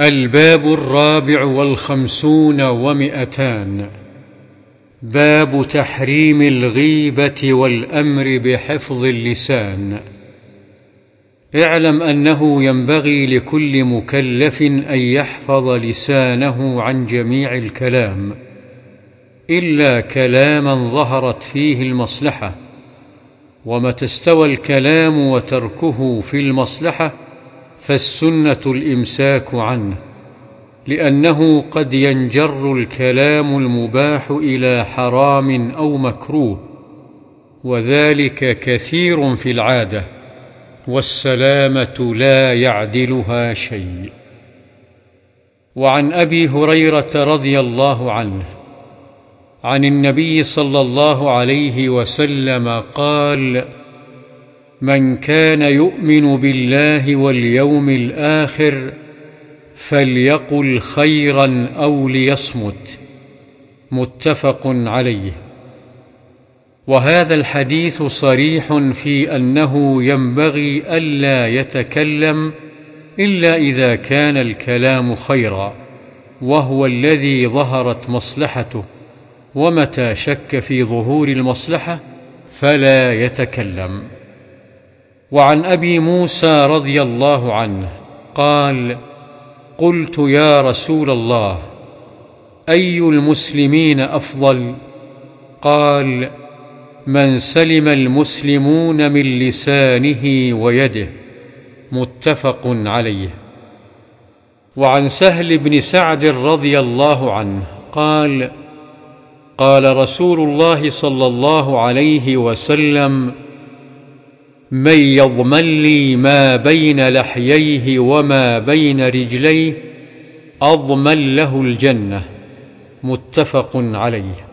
الباب الرابع والخمسون ومئتان. باب تحريم الغيبة والأمر بحفظ اللسان. اعلم أنه ينبغي لكل مكلف أن يحفظ لسانه عن جميع الكلام إلا كلاما ظهرت فيه المصلحة ومتى استوى الكلام وتركه في المصلحة فالسنة الإمساك عنه لأنه قد ينجر الكلام المباح إلى حرام أو مكروه وذلك كثير في العادة والسلامة لا يعدلها شيء. وعن أبي هريرة رضي الله عنه عن النبي صلى الله عليه وسلم قال من كان يؤمن بالله واليوم الآخر فليقل خيرا أو ليصمت. متفق عليه. وهذا الحديث صريح في أنه ينبغي ألا يتكلم إلا إذا كان الكلام خيرا وهو الذي ظهرت مصلحته ومتى شك في ظهور المصلحة فلا يتكلم. وعن أبي موسى رضي الله عنه قال قلت يا رسول الله أي المسلمين أفضل؟ قال من سلم المسلمون من لسانه ويده. متفق عليه. وعن سهل بن سعد رضي الله عنه قال قال رسول الله صلى الله عليه وسلم من يضمن لي ما بين لحييه وما بين رجليه أضمن له الجنة متفق عليه.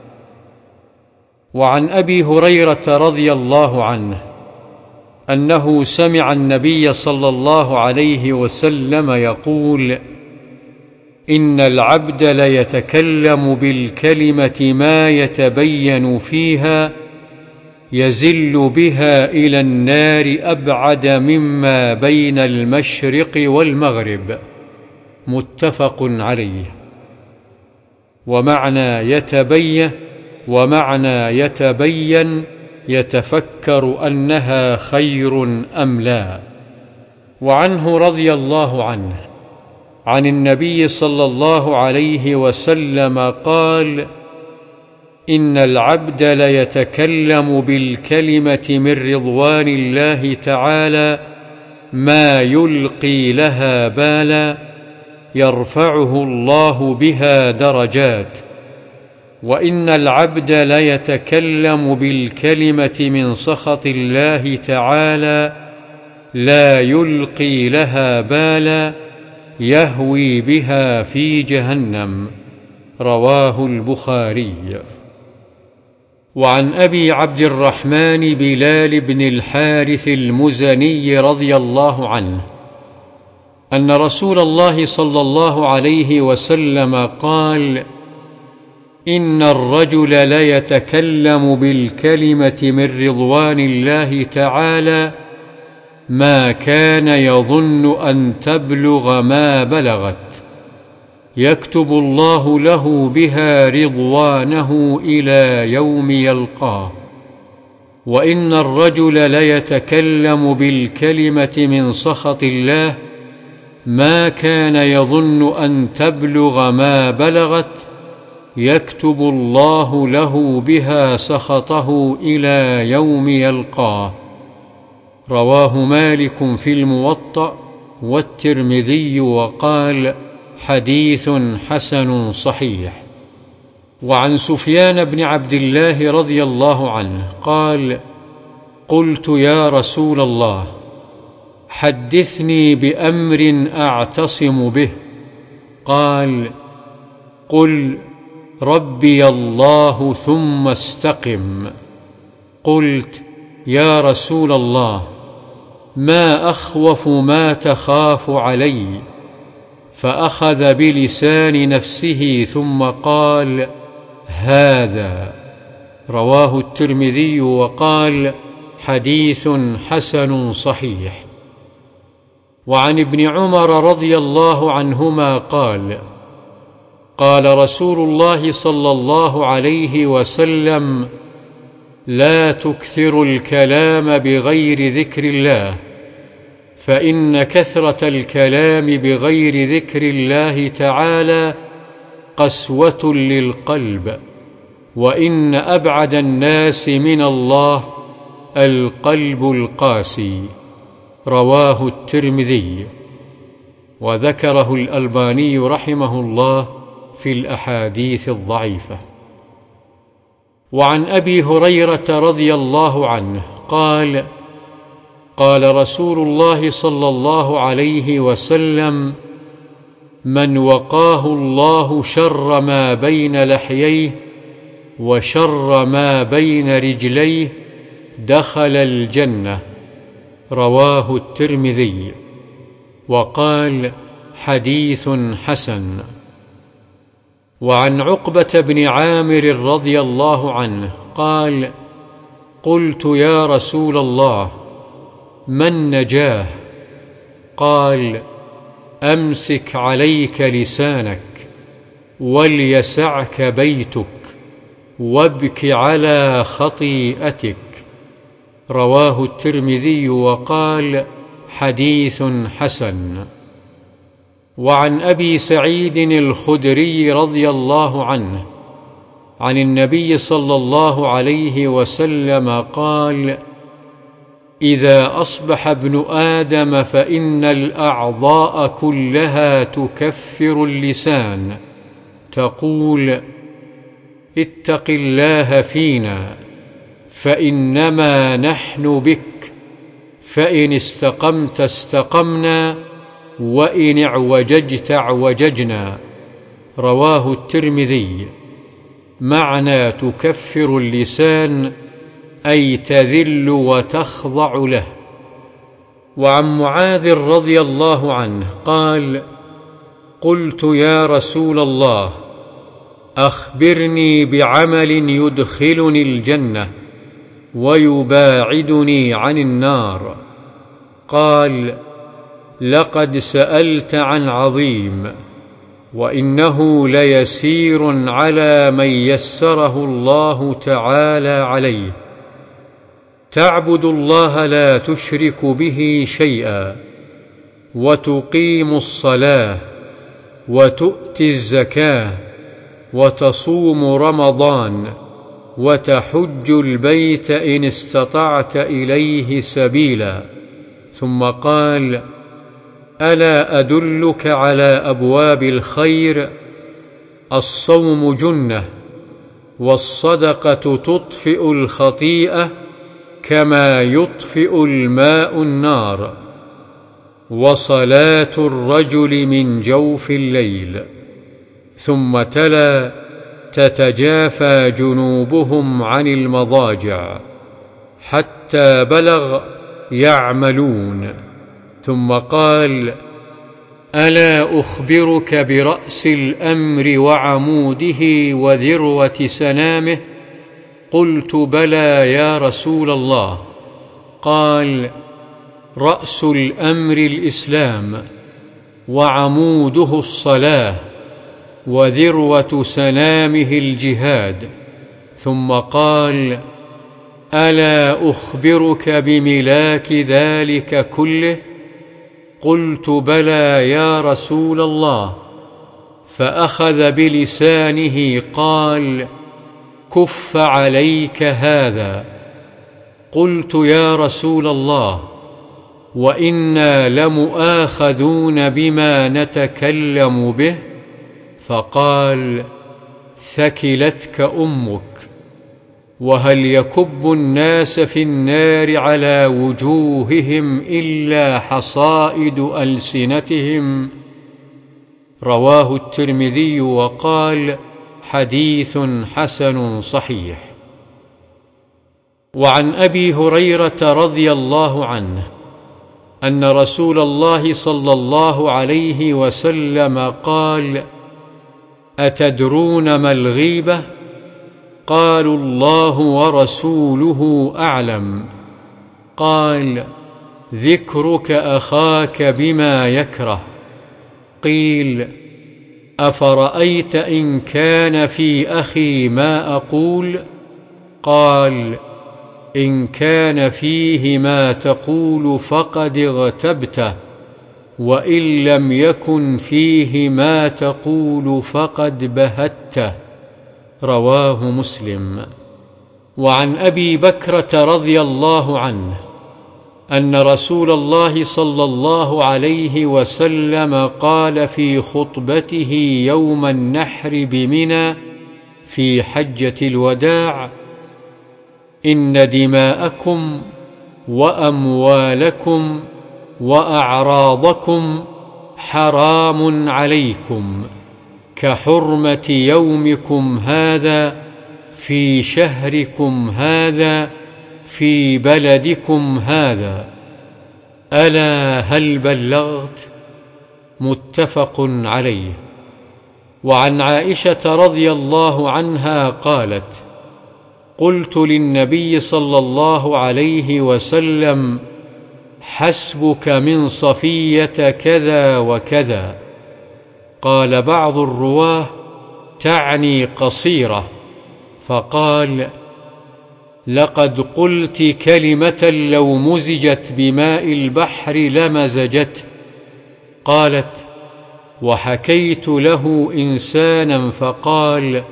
وعن أبي هريرة رضي الله عنه أنه سمع النبي صلى الله عليه وسلم يقول إن العبد ليتكلم بالكلمة ما يتبين فيها يزل بها إلى النار أبعد مما بين المشرق والمغرب. متفق عليه. ومعنى يتبين ومعنى يتبين يتفكر أنها خير أم لا. وعنه رضي الله عنه. عن النبي صلى الله عليه وسلم قال إن العبد ليتكلم بالكلمة من رضوان الله تعالى ما يلقي لها بالا يرفعه الله بها درجات. وإن العبد ليتكلم بالكلمة من سخط الله تعالى لا يلقي لها بالا يهوي بها في جهنم. رواه البخاري. وعن أبي عبد الرحمن بلال بن الحارث المزني رضي الله عنه أن رسول الله صلى الله عليه وسلم قال إن الرجل ليتكلم بالكلمة من رضوان الله تعالى ما كان يظن أن تبلغ ما بلغت. يكتب الله له بها رضوانه إلى يوم يلقاه. وإن الرجل ليتكلم بالكلمة من سخط الله ما كان يظن أن تبلغ ما بلغت يكتب الله له بها سخطه إلى يوم يلقاه. رواه مالك في الموطأ والترمذي وقال حديث حسن صحيح. وعن سفيان بن عبد الله رضي الله عنه قال قلت يا رسول الله حدثني بأمر أعتصم به. قال قل ربي الله ثم استقم. قلت يا رسول الله ما أخوف ما تخاف علي. فأخذ بلسان نفسه ثم قال هذا. رواه الترمذي وقال حديث حسن صحيح. وعن ابن عمر رضي الله عنهما قال قال رسول الله صلى الله عليه وسلم لا تكثروا الكلام بغير ذكر الله. فإن كثرة الكلام بغير ذكر الله تعالى قسوة للقلب وإن أبعد الناس من الله القلب القاسي رواه الترمذي. وذكره الألباني رحمه الله في الأحاديث الضعيفة. وعن أبي هريرة رضي الله عنه قال قال رسول الله صلى الله عليه وسلم من وقاه الله شر ما بين لحييه وشر ما بين رجليه دخل الجنة رواه الترمذي. وقال حديث حسن وعن عقبة بن عامر رضي الله عنه قال قلت يا رسول الله ما النجاه قال أمسك عليك لسانك وليسعك بيتك وابك على خطيئتك. رواه الترمذي وقال حديث حسن. وعن أبي سعيد الخدري رضي الله عنه عن النبي صلى الله عليه وسلم قال إذا أصبح ابن آدم فإن الأعضاء كلها تكفر اللسان. تقول اتق الله فينا فإنما نحن بك فإن استقمت استقمنا وإن اعوججت اعوججنا. رواه الترمذي. معنى تكفر اللسان أي تذل وتخضع له. وعن معاذ رضي الله عنه قال قلت يا رسول الله أخبرني بعمل يدخلني الجنة ويباعدني عن النار. قال لقد سألت عن عظيم وإنه ليسير على من يسره الله تعالى عليه. تعبد الله لا تشرك به شيئا وتقيم الصلاة وتؤتي الزكاة وتصوم رمضان وتحج البيت إن استطعت إليه سبيلا. ثم قال ألا أدلك على أبواب الخير؟ الصوم جنة والصدقة تطفئ الخطيئة كما يطفئ الماء النار وصلاة الرجل من جوف الليل ثم تلا تتجافى جنوبهم عن المضاجع حتى بلغ يعملون. ثم قال ألا أخبرك برأس الأمر وعموده وذروة سنامه؟ قلت بلى يا رسول الله. قال رأس الأمر الإسلام وعموده الصلاة وذروة سنامه الجهاد. ثم قال ألا أخبرك بملاك ذلك كله؟ قلت بلى يا رسول الله. فأخذ بلسانه قال كف عليك هذا. قلت يا رسول الله وإنا لمؤاخذون بما نتكلم به. فقال ثكلتك أمك. وهل يكب الناس في النار على وجوههم إلا حصائد ألسنتهم؟ رواه الترمذي وقال حديث حسن صحيح. وعن أبي هريرة رضي الله عنه أن رسول الله صلى الله عليه وسلم قال أتدرون ما الغيبة؟ قالوا الله ورسوله أعلم. قال ذكرك أخاك بما يكره. قيل أفرأيت إن كان في أخي ما أقول؟ قال إن كان فيه ما تقول فقد اغتبته وإن لم يكن فيه ما تقول فقد بهته. رواه مسلم. وعن أبي بكرة رضي الله عنه أن رسول الله صلى الله عليه وسلم قال في خطبته يوم النحر بمنى في حجة الوداع إن دماءكم وأموالكم وأعراضكم حرام عليكم كحرمة يومكم هذا في شهركم هذا في بلدكم هذا؟ ألا هل بلغت؟ متفق عليه. وعن عائشة رضي الله عنها قالت قلت للنبي صلى الله عليه وسلم حسبك من صفية كذا وكذا. قال بعض الرواة تعني قصيرة. فقال لقد قلت كلمة لو مزجت بماء البحر لمزجته قالت وحكيت له إنسانا فقال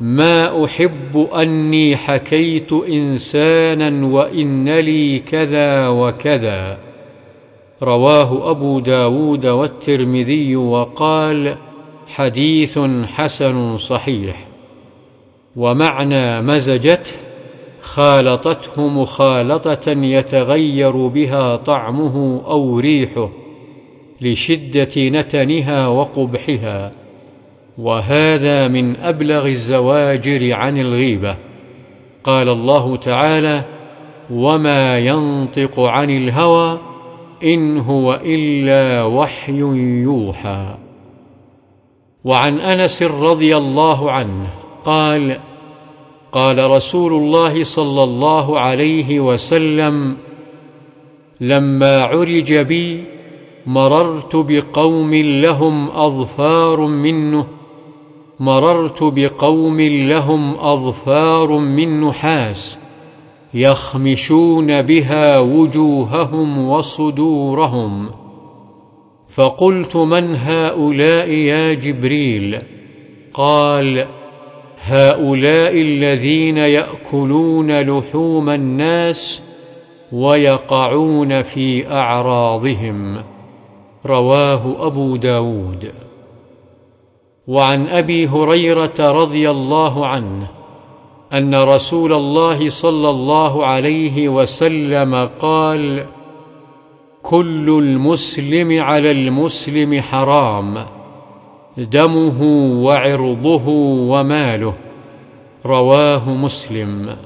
ما أحب أني حكيت إنسانا وإن لي كذا وكذا. رواه أبو داود والترمذي وقال حديث حسن صحيح. ومعنى مزجته خالطته مخالطة يتغير بها طعمه أو ريحه لشدة نتنها وقبحها. وهذا من أبلغ الزواجر عن الغيبة. قال الله تعالى وما ينطق عن الهوى إن هو إلا وحي يوحى وعن أنس رضي الله عنه قال قال رسول الله صلى الله عليه وسلم لما عرج بي مررت بقوم لهم أظفار منه مررت بقوم لهم أظفار من نحاس يخمشون بها وجوههم وصدورهم. فقلت من هؤلاء يا جبريل؟ قال هؤلاء الذين يأكلون لحوم الناس ويقعون في أعراضهم. رواه أبو داود. وعن أبي هريرة رضي الله عنه أن رسول الله صلى الله عليه وسلم قال كل المسلم على المسلم حرام. دمه وعرضه وماله. رواه مسلم.